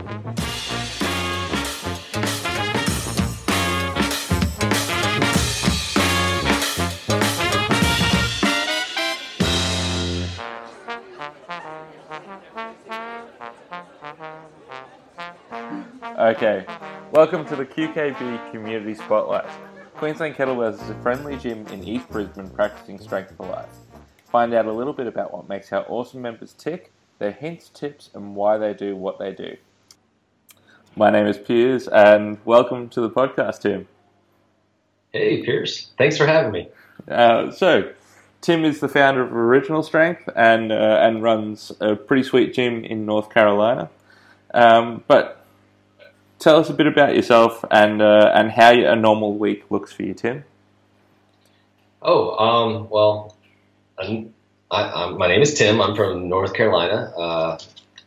Okay, welcome to the QKB Community Spotlight. Queensland Kettlebells is a friendly gym in East Brisbane practicing strength for life. Find out a little bit about what makes our awesome members tick, their hints, tips, and why they do what they do. My name is Piers, and welcome to the podcast, Tim. Hey, Piers. Thanks for having me. Uh, so, Tim is the founder of Original Strength and uh, and runs a pretty sweet gym in North Carolina. Um, but tell us a bit about yourself and uh, and how a normal week looks for you, Tim. Oh, um, well, I, I'm, my name is Tim. I'm from North Carolina, uh,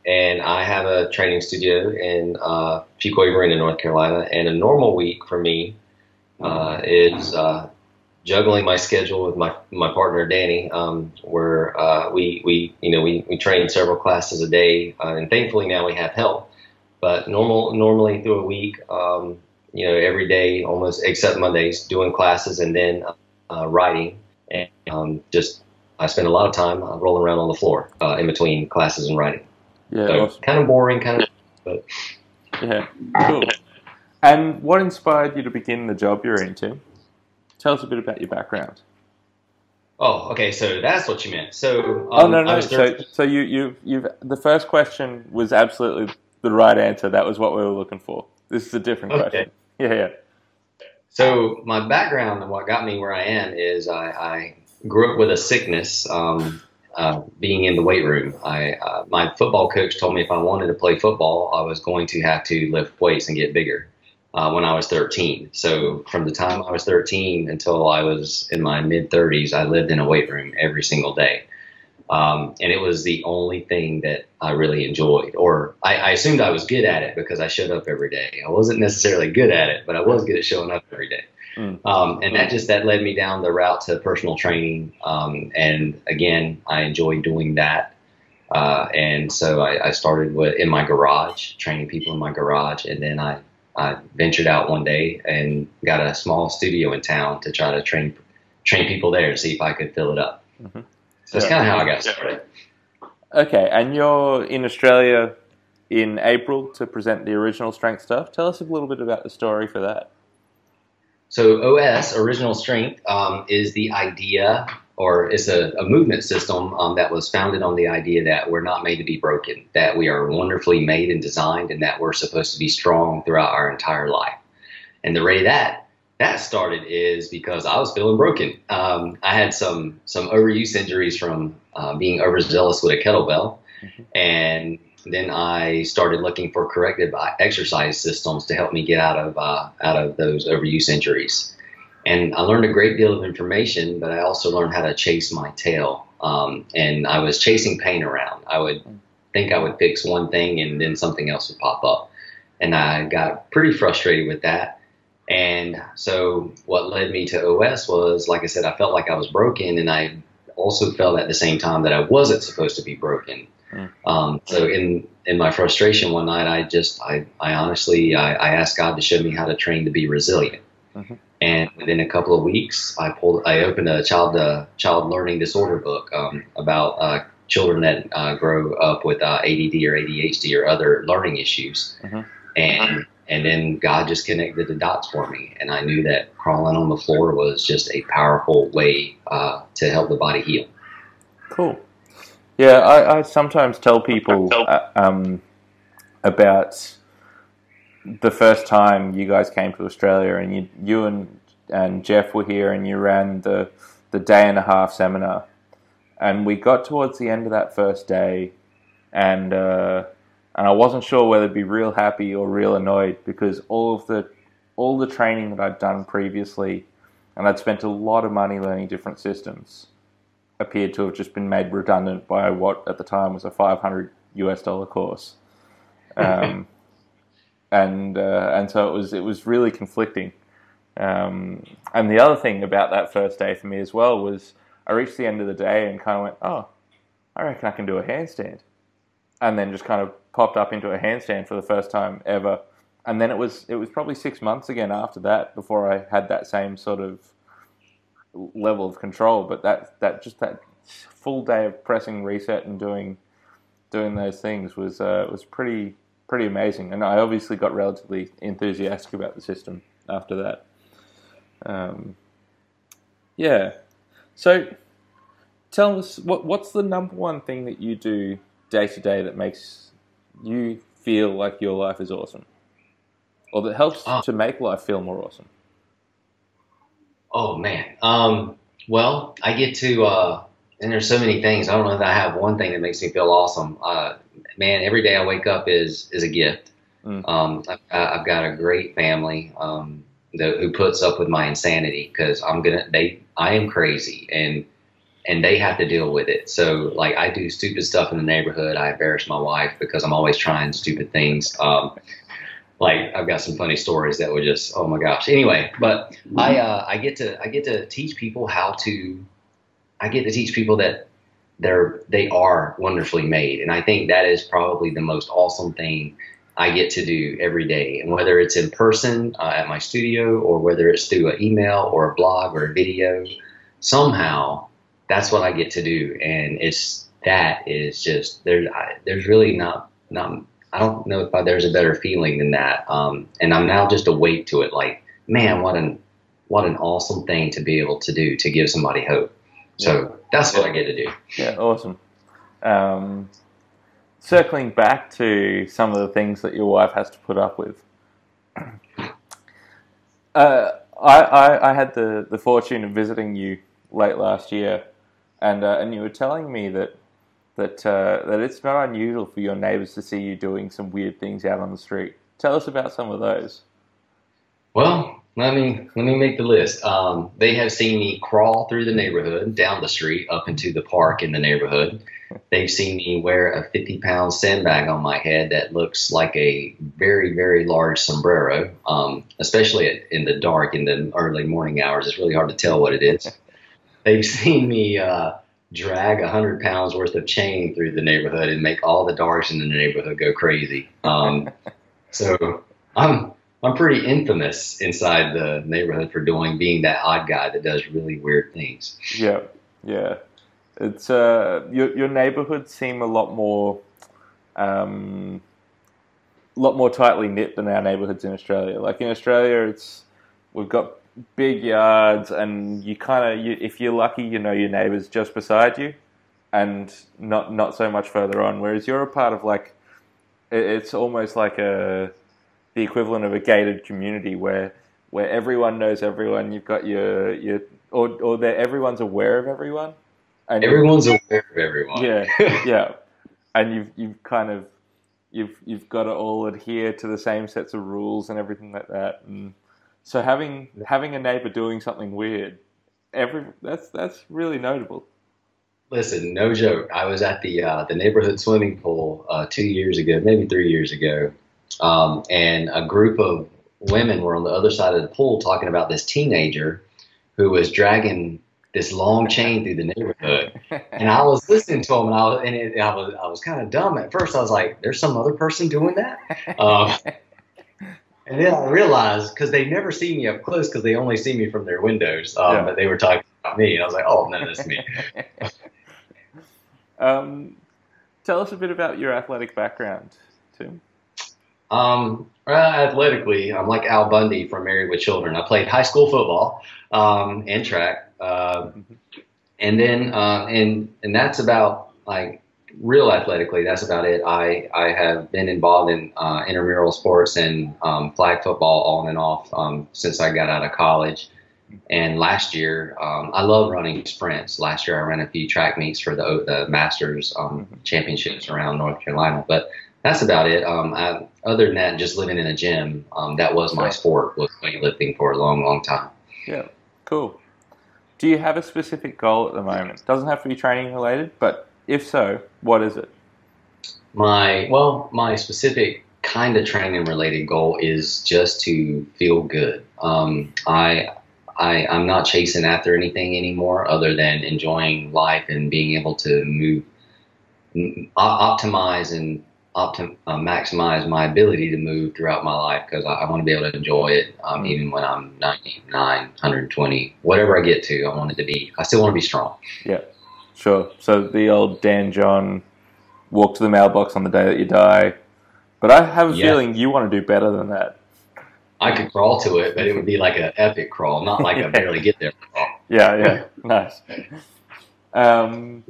and I have a training studio in uh, Fuquay-Varina, North Carolina. And a normal week for me uh, is uh, juggling my schedule with my my partner Danny, um, where uh, we we you know we we train several classes a day, uh, and thankfully now we have help. But normal normally through a week, um, you know, every day almost except Mondays, doing classes and then uh, writing, and um, just I spend a lot of time uh, rolling around on the floor in between classes and writing. Yeah, So awesome. kind of boring, kind of, but yeah, cool. And what inspired you to begin the job you're in, Tim? Tell us a bit about your background. oh, okay. So that's what you meant. So um, oh no, no. So, so you, you, you've the first question was absolutely the right answer. That was what we were looking for. This is a different Okay. question. Yeah, yeah. So my background and what got me where I am is I, I grew up with a sickness. Um, uh, being in the weight room, I uh, my football coach told me if I wanted to play football, I was going to have to lift weights and get bigger. Uh, when I was 13, so from the time I was 13 until I was in my mid 30s, I lived in a weight room every single day, um, and it was the only thing that I really enjoyed. Or I, I assumed I was good at it because I showed up every day. I wasn't necessarily good at it, but I was good at showing up every day. Mm. Um, and that just that led me down the route to personal training. Um, and again, I enjoy doing that. Uh, and so I, I started with in my garage, training people in my garage, and then I, I ventured out one day and got a small studio in town to try to train train people there to see if I could fill it up. Mhm. So that's Yeah. kind of how I got started. Okay, and you're in Australia in April to present the original strength stuff. Tell us a little bit about the story for that. So OS, Original Strength, um, is the idea, or it's a, a movement system um, that was founded on the idea that we're not made to be broken, that we are wonderfully made and designed, and that we're supposed to be strong throughout our entire life. And the way that that started is because I was feeling broken. Um, I had some some overuse injuries from uh, being overzealous with a kettlebell, and then I started looking for corrective exercise systems to help me get out of uh, out of those overuse injuries. And I learned a great deal of information, but I also learned how to chase my tail. Um, and I was chasing pain around. I would think I would fix one thing, and then something else would pop up, and I got pretty frustrated with that. And so, what led me to OS was, like I said, I felt like I was broken, and I also felt at the same time that I wasn't supposed to be broken. Um, so in in my frustration one night, I just I, I honestly I, I asked God to show me how to train to be resilient. Mhm. And within a couple of weeks, I pulled I opened a child uh, child learning disorder book um, about uh, children that uh, grow up with uh, ADD or ADHD or other learning issues, Mhm. and and then God just connected the dots for me, and I knew that crawling on the floor was just a powerful way uh, to help the body heal. Cool. Yeah, I, I sometimes tell people uh, um, about the first time you guys came to Australia, and you, you and and Jeff were here, and you ran the the day and a half seminar, and we got towards the end of that first day, and uh, and I wasn't sure whether to be real happy or real annoyed because all of the all the training that I'd done previously, and I'd spent a lot of money learning different systems appeared to have just been made redundant by what at the time was a 500 US dollar course. Um, and uh, and so it was it was really conflicting. Um, and the other thing about that first day for me as well was I reached the end of the day and kind of went, oh, I reckon I can do a handstand. and then just kind of popped up into a handstand for the first time ever. And then it was it was probably six months again after that before I had that same sort of level of control. But that that just that full day of pressing reset and doing doing those things was uh, was pretty pretty amazing. And I obviously got relatively enthusiastic about the system after that. Um, yeah. So tell us what what's the number one thing that you do day to day that makes you feel like your life is awesome, or that helps oh. to make life feel more awesome? Oh man. Um, well, I get to, uh, and there's so many things. I don't know that I have one thing that makes me feel awesome. Uh, man, every day I wake up is is a gift. Mm. Um, I've, I've, got a great family um, that, who puts up with my insanity because I'm gonna. They, I am crazy, and and they have to deal with it. So like I do stupid stuff in the neighborhood. I embarrass my wife because I'm always trying stupid things. Um, like I've got some funny stories that would just oh my gosh. Anyway, but I uh, I get to I get to teach people how to I get to teach people that they're they are wonderfully made, and I think that is probably the most awesome thing I get to do every day. And whether it's in person uh, at my studio or whether it's through an email or a blog or a video, somehow that's what I get to do, and it's that is just there's there's really not not I don't know if there's a better feeling than that. Um, and I'm now just awake to it. Like, man, what an what an awesome thing to be able to do to give somebody hope. So yeah. that's what I get to do. Yeah, awesome. Um, circling back to some of the things that your wife has to put up with. Uh, I, I, I, had the, the fortune of visiting you late last year, and uh, and you were telling me that that uh, that it's not unusual for your neighbours to see you doing some weird things out on the street. Tell us about some of those. Well, let me let me make the list. Um, they have seen me crawl through the neighborhood, down the street, up into the park in the neighborhood. They've seen me wear a 50 pound sandbag on my head that looks like a very, very large sombrero, um, especially in the dark in the early morning hours. It's really hard to tell what it is. They've seen me uh, drag a hundred pounds worth of chain through the neighborhood and make all the dogs in the neighborhood go crazy. Um, so I'm I'm pretty infamous inside the neighborhood for doing being that odd guy that does really weird things. Yeah, yeah. It's uh, your your neighborhoods seem a lot more, um, lot more tightly knit than our neighborhoods in Australia. Like in Australia, it's we've got big yards, and you kind of, you, if you're lucky, you know your neighbours just beside you, and not not so much further on. Whereas you're a part of like, it's almost like a the equivalent of a gated community where where everyone knows everyone. You've got your your or or that everyone's aware of everyone. And everyone's aware of everyone. Yeah, yeah, and you've you've kind of you've you've got to all adhere to the same sets of rules and everything like that. And so having having a neighbor doing something weird, every that's that's really notable. Listen, no joke. I was at the uh, the neighborhood swimming pool uh, two years ago, maybe three years ago, um, and a group of women were on the other side of the pool talking about this teenager who was dragging this long chain through the neighborhood. And I was listening to him, and I was, and it, I was, I was kind of dumb at first. I was like, "There's some other person doing that." Um, and then I realized because they never see me up close because they only see me from their windows. Um, yeah. But they were talking about me, and I was like, "Oh no, that's me." um, tell us a bit about your athletic background, Tim. Um, well, athletically, I'm like Al Bundy from Married with Children. I played high school football um, and track, uh, mm-hmm. and then uh, and and that's about like real athletically, that's about it. I, I have been involved in uh, intramural sports and um, flag football on and off um, since I got out of college. And last year, um, I love running sprints. Last year, I ran a few track meets for the the Masters um, mm-hmm. championships around North Carolina. But that's about it. Um, I, other than that, just living in a gym. Um, that was my sport. Was weightlifting for a long, long time. Yeah, cool. Do you have a specific goal at the moment? Doesn't have to be training related, but if so, what is it? My well, my specific kind of training related goal is just to feel good. Um, I I, I'm not chasing after anything anymore other than enjoying life and being able to move optimize and optim- uh, maximize my ability to move throughout my life because I, I want to be able to enjoy it um, even when I'm 99, 120, whatever I get to. I want it to be. I still want to be strong. Yeah, sure. So the old Dan John walk to the mailbox on the day that you die. But I have a Yeah. feeling you want to do better than that. I could crawl to it, but it would be like an epic crawl, not like a barely get there crawl. Yeah, yeah, nice. Um,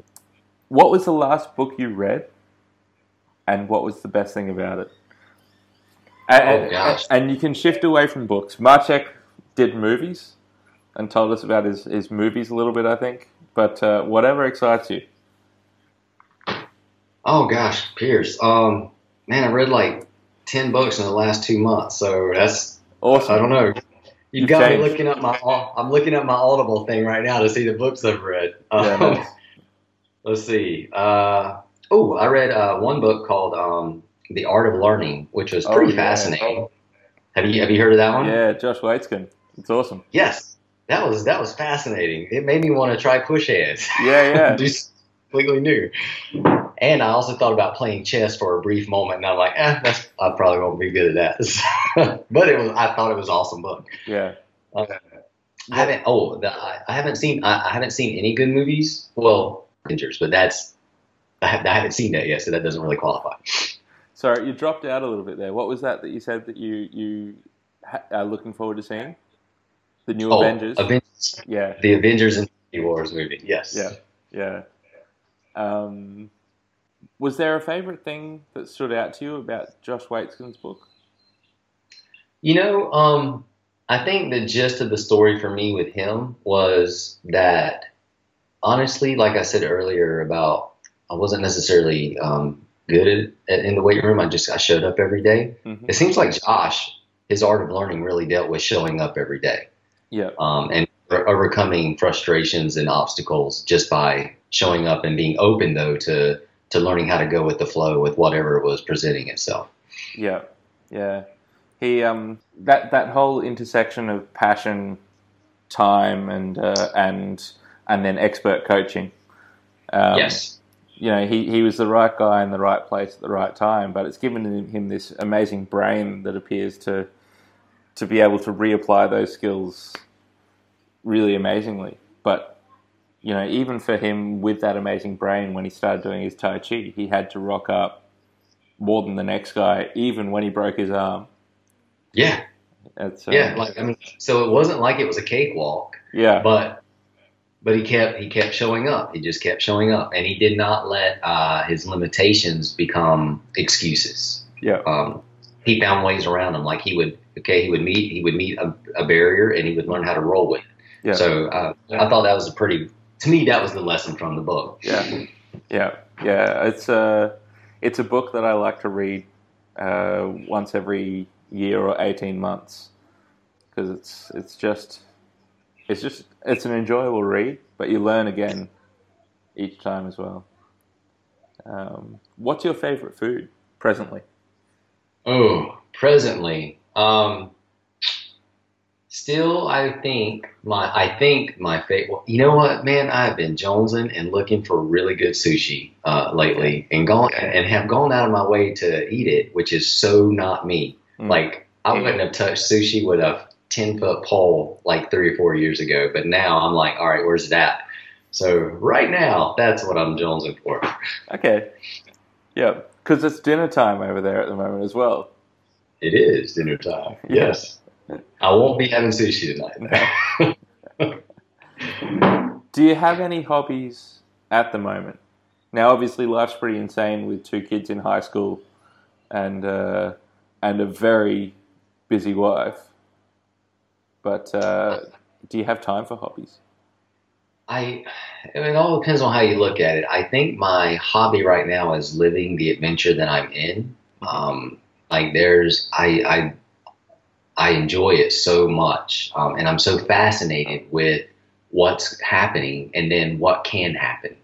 what was the last book you read, and what was the best thing about it? And, Oh, gosh. and you can shift away from books. Marchek did movies and told us about his, his movies a little bit, I think. But uh, whatever excites you. Oh gosh, Piers. Um, man, I read like ten books in the last two months, so that's awesome. I don't know. You You've got changed. me looking up my. I'm looking up my Audible thing right now to see the books I've read. Yeah, Um, nice. let's see. Uh, oh, I read uh, one book called um, "The Art of Learning," which was pretty Oh, pretty yeah. fascinating. Have you Have you heard of that one? yeah, Josh Waitzkin. It's awesome. Yes, that was that was fascinating. It made me want to try push hands. Yeah, yeah. something completely new. And I also thought about playing chess for a brief moment, and I'm like, eh, that's, I probably won't be good at that. but it was, I thought it was an awesome book. Yeah. Uh, I haven't, oh, the, I, I haven't seen, I, I haven't seen any good movies. Well, Avengers, but that's, I, have, I haven't seen that yet, so that doesn't really qualify. Sorry, you dropped out a little bit there. What was that that you said that you you ha- are looking forward to seeing? The new Oh, Avengers. Avengers, yeah, the Avengers and Infinity Wars movie. Yes. yeah, yeah. Um, was there a favorite thing that stood out to you about Josh Waitzkin's book? You know, um, I think the gist of the story for me with him was that, honestly, like I said earlier about I wasn't necessarily um, good at, in the weight room. I just I showed up every day. Mhm. It seems like Josh, his art of learning really dealt with showing up every day Yeah, um, and overcoming frustrations and obstacles just by showing up and being open though to to learning how to go with the flow with whatever was presenting itself. yeah, yeah. He um that that whole intersection of passion, time, and uh, and and then expert coaching. Um, yes. you know, he, he was the right guy in the right place at the right time, but it's given him- him this amazing brain that appears to to be able to reapply those skills really amazingly. But you know, even for him with that amazing brain, when he started doing his tai chi, he had to rock up more than the next guy, even when he broke his arm. Yeah. It's, uh, Yeah, like I mean, so it wasn't like it was a cakewalk, yeah, but but he kept he kept showing up. He just kept showing up, and he did not let uh, his limitations become excuses. yeah, Um, he found ways around them. Like he would okay, he would meet he would meet a, a barrier, and he would learn how to roll with. it. yeah. So uh, I thought that was a pretty to me that was the lesson from the book. Yeah, yeah, yeah. It's a it's a book that I like to read uh, once every year or eighteen months because it's it's just it's just it's an enjoyable read, but you learn again each time as well. Um, what's your favorite food presently? Oh, presently, um, still, I think my I think my favorite. Well, you know what, man? I've been jonesing and looking for really good sushi uh, lately, and gone and have gone out of my way to eat it, which is so not me. Mm. Like I wouldn't have touched sushi with a ten foot pole like three or four years ago, but now I'm like, all right, where's that? So right now, that's what I'm jonesing for. Okay, yeah, because it's dinner time over there at the moment as well. It is dinner time. Yes. I won't be having sushi tonight. Do you have any hobbies at the moment? Now, obviously, life's pretty insane with two kids in high school and uh, and a very busy wife. But uh, do you have time for hobbies? I, I mean, it all depends on how you look at it. I think my hobby right now is living the adventure that I'm in. Um, like there's, I, I, I enjoy it so much, um, and I'm so fascinated with what's happening and then what can happen.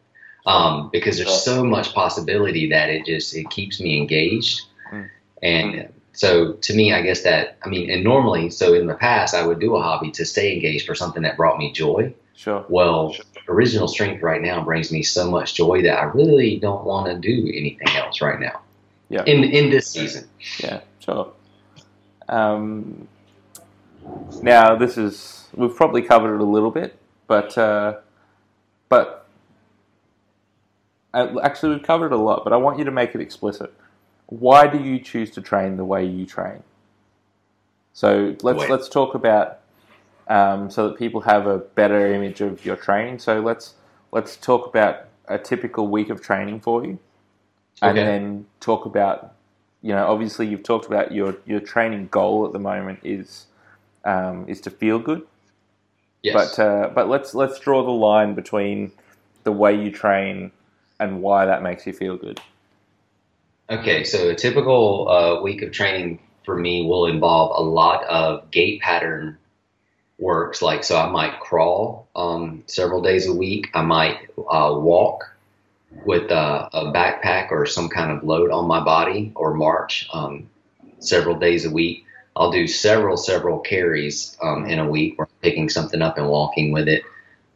Um, because there's so much possibility that it just it keeps me engaged, Mm. and so to me, I guess that I mean, and normally, so in the past, I would do a hobby to stay engaged for something that brought me joy. Sure. Well, original strength right now brings me so much joy that I really don't want to do anything else right now. Yeah. In in this season. Yeah, sure. Um, now this is we've probably covered it a little bit, but uh, but uh, actually we've covered it a lot. But I want you to make it explicit. Why do you choose to train the way you train? So let's Wait. let's talk about um, so that people have a better image of your training. So let's let's talk about a typical week of training for you, and Okay. then talk about you know obviously you've talked about your your training goal at the moment is um, is to feel good, Yes. but uh, but let's let's draw the line between the way you train and why that makes you feel good. Okay, so a typical uh, week of training for me will involve a lot of gait pattern works. Like, so I might crawl um, several days a week. I might uh, walk with a, a backpack or some kind of load on my body or march um, several days a week. I'll do several, several carries um, in a week where I'm picking something up and walking with it.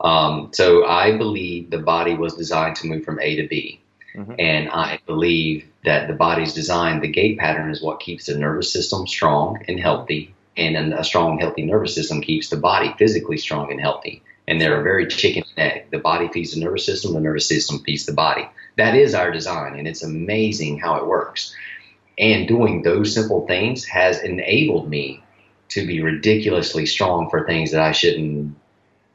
Um, so I believe the body was designed to move from A to B. Mhm. And I believe that the body's design, the gait pattern is what keeps the nervous system strong and healthy. And a strong, healthy nervous system keeps the body physically strong and healthy. And they're a very chicken and egg. The body feeds the nervous system, the nervous system feeds the body. That is our design, and it's amazing how it works. And doing those simple things has enabled me to be ridiculously strong for things that I shouldn't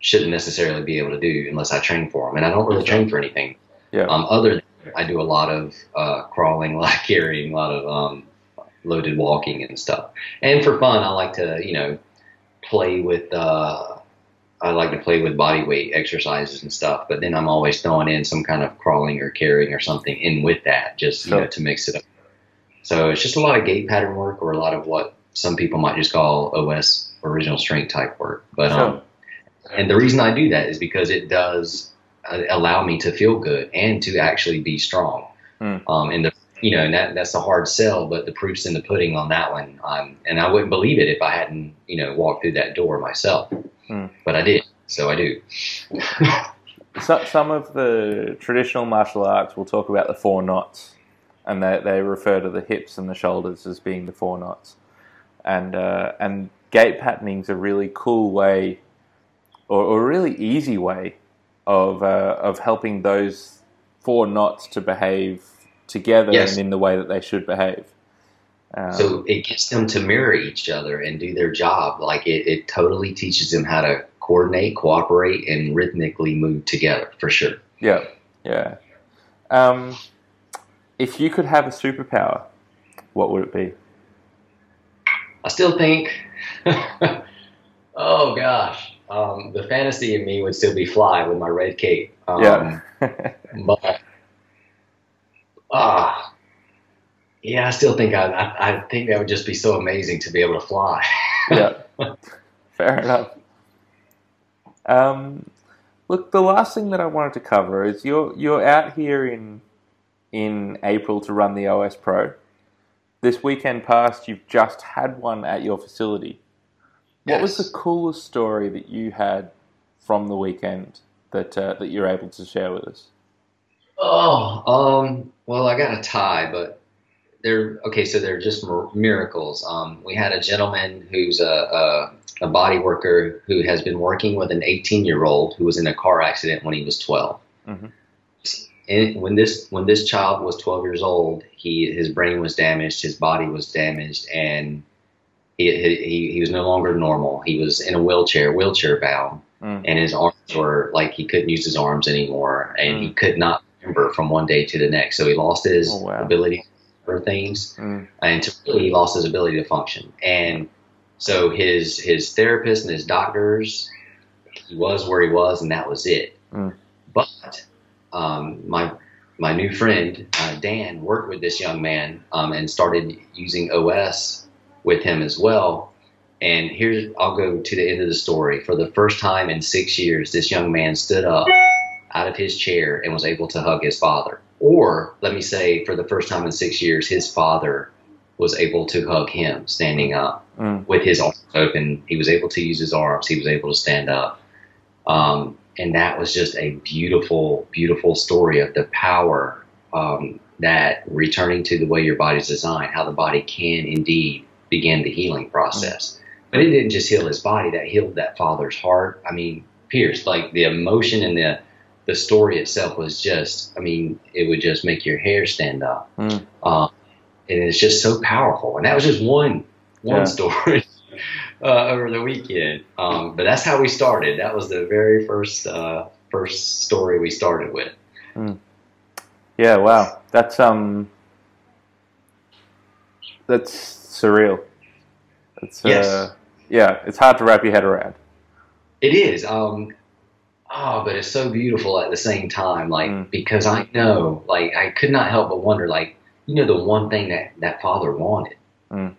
shouldn't necessarily be able to do unless I train for them. And I don't really train for anything. Yeah. Um, other than I do a lot of uh, crawling, a lot of carrying, a lot of um, loaded walking and stuff. And for fun, I like to you know play with. Uh, I like to play with body weight exercises and stuff, but then I'm always throwing in some kind of crawling or carrying or something in with that, just you Sure. know to mix it up. So it's just a lot of gait pattern work, or a lot of what some people might just call OS original strength type work. But um, and the reason I do that is because it does uh, allow me to feel good and to actually be strong. Hmm. Um, and the you know and that that's a hard sell, but the proof's in the pudding on that one. Um, and I wouldn't believe it if I hadn't you know walked through that door myself. Hmm. But I did, so I do. So, some of the traditional martial arts will talk about the four knots, and they, they refer to the hips and the shoulders as being the four knots. And uh, and gait patterning's a really cool way, or, or a really easy way, of uh, of helping those four knots to behave together Yes. and in the way that they should behave. Um, so it gets them to mirror each other and do their job. Like it, it totally teaches them how to coordinate, cooperate, and rhythmically move together for sure. Yeah, yeah. Um, if you could have a superpower, what would it be? I still think, oh gosh, um, the fantasy in me would still be fly with my red cape. Um, yeah, But, ah, yeah, I still think I, I, I think that would just be so amazing to be able to fly. yeah. Fair enough. Um, look, the last thing that I wanted to cover is you're you're out here in in April to run the OS Pro. This weekend past, you've just had one at your facility. What was the coolest story that you had from the weekend that uh, that you're able to share with us? Oh, um, well, I got a tie, but they're okay. So they're just miracles. Um, we had a gentleman who's a, a a body worker who has been working with an 18 year old who was in a car accident when he was 12. Mhm. And when this when this child was 12 years old, he his brain was damaged, his body was damaged, and he he, he was no longer normal. He was in a wheelchair, wheelchair bound Mm. and his arms were like he couldn't use his arms anymore, and he could not remember from one day to the next. So he lost his Oh, wow. ability for things, Mm. and to really he lost his ability to function. And so his his therapist and his doctors, he was where he was, and that was it. Mm. But um, my my new friend uh, Dan worked with this young man um, and started using OS with him as well. And here's I'll go to the end of the story. For the first time in six years, this young man stood up out of his chair and was able to hug his father. Or let me say, for the first time in six years, his father was able to hug him standing up Mm. with his arms open. He was able to use his arms. He was able to stand up. Um, and that was just a beautiful, beautiful story of the power um, that returning to the way your body's designed, how the body can indeed begin the healing process. But it didn't just heal his body; that healed that father's heart. I mean, Piers, like the emotion and the the story itself was just, I mean, it would just make your hair stand up. Mm. Um, and it's just so powerful. And that was just one one Yeah. story uh, over the weekend. Um, but that's how we started. That was the very first uh, first story we started with. Yeah, wow. That's um that's surreal. It's Yes. uh yeah, it's hard to wrap your head around. It is. Um, oh, but it's so beautiful at the same time. Like Mm. because I know, like I could not help but wonder, like you know, the one thing that that father wanted Mm.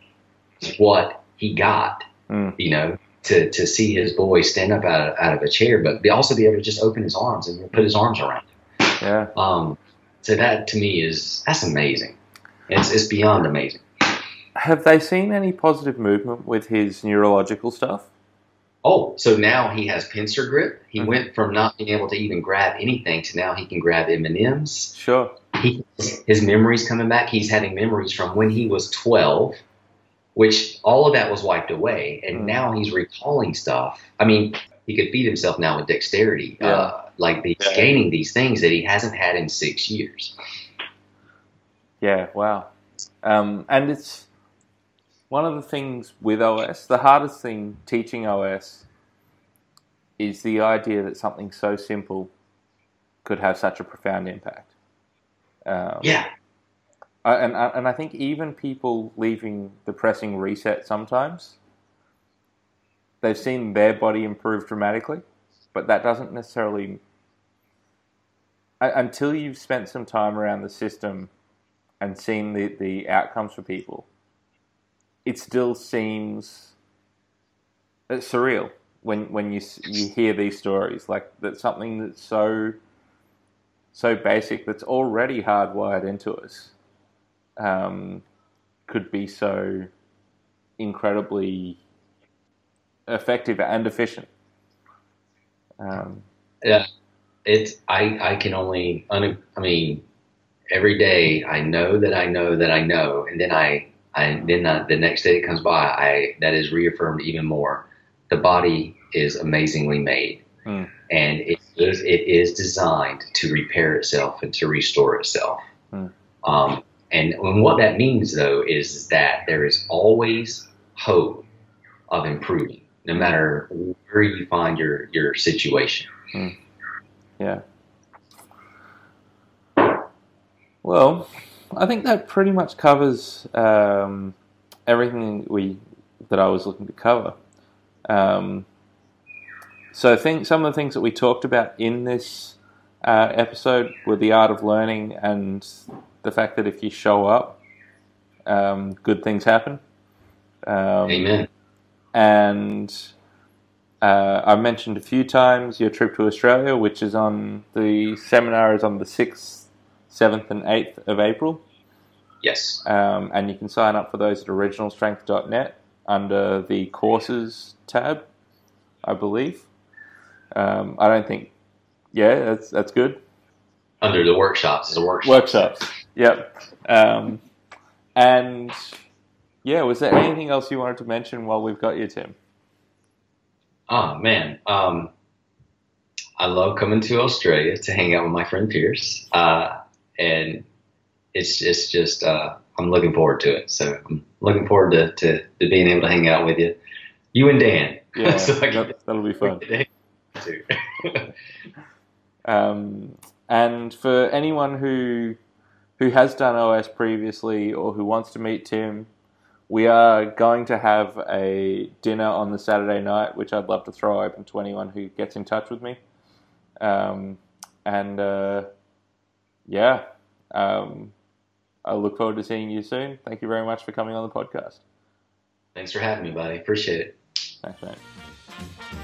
is what he got. Mm. You know, to to see his boy stand up out of, out of a chair, but be also be able to just open his arms and put his arms around. him. Yeah. Um, so that to me is that's amazing. It's it's beyond amazing. Have they seen any positive movement with his neurological stuff? Oh, so now he has pincer grip. He Mhm. went from not being able to even grab anything to now he can grab M and M's. Sure. He, his memories coming back. He's having memories from when he was twelve, which all of that was wiped away, and Mm. now he's recalling stuff. I mean, he could feed himself now with dexterity, Yeah. uh, like he's Yeah. gaining these things that he hasn't had in six years. Yeah, wow. Um, and it's one of the things with OS, the hardest thing teaching OS is the idea that something so simple could have such a profound impact. Um, Yeah, and, I- and I think even people leaving the pressing reset sometimes, they've seen their body improve dramatically, but that doesn't necessarily. Until you've spent some time around the system and seen the, the outcomes for people, it still seems uh, surreal when when you you hear these stories. Like that something that's so so basic that's already hardwired into us um, could be so incredibly effective and efficient. Um, Yeah, it's I I can only I mean every day I know that I know that I know, and then I I then the, the next day it comes by I that is reaffirmed even more. The body is amazingly made, Hmm. and it is it is designed to repair itself and to restore itself. Hmm. Um, and, and what that means though is that there is always hope of improving, no matter where you find your your situation. yeah. Well, I think that pretty much covers um, everything we that I was looking to cover. Um, so I think some of the things that we talked about in this uh, episode were the art of learning and the fact that if you show up, um, good things happen. Um, Amen. and uh, I've mentioned a few times your trip to Australia, which is on the seminar is on the sixth, seventh, and eighth of April, Yes. um, and you can sign up for those at originalstrength.net under the courses tab, I believe. Um, I don't think, yeah, that's that's good. Under the workshops is a workshop. Workshops, yep. Um, and yeah, was there anything else you wanted to mention while we've got you, Tim? Oh man, um, I love coming to Australia to hang out with my friend Piers, uh, and it's it's just uh, I'm looking forward to it. So I'm looking forward to, to, to being able to hang out with you, you and Dan. Yeah, So that, that'll be fun. too. Um, and for anyone who who has done OS previously or who wants to meet Tim, we are going to have a dinner on the Saturday night, which I'd love to throw open to anyone who gets in touch with me. Um, and uh, yeah, um, I look forward to seeing you soon. Thank you very much for coming on the podcast. Thanks for having me, buddy. Appreciate it. Thanks, mate.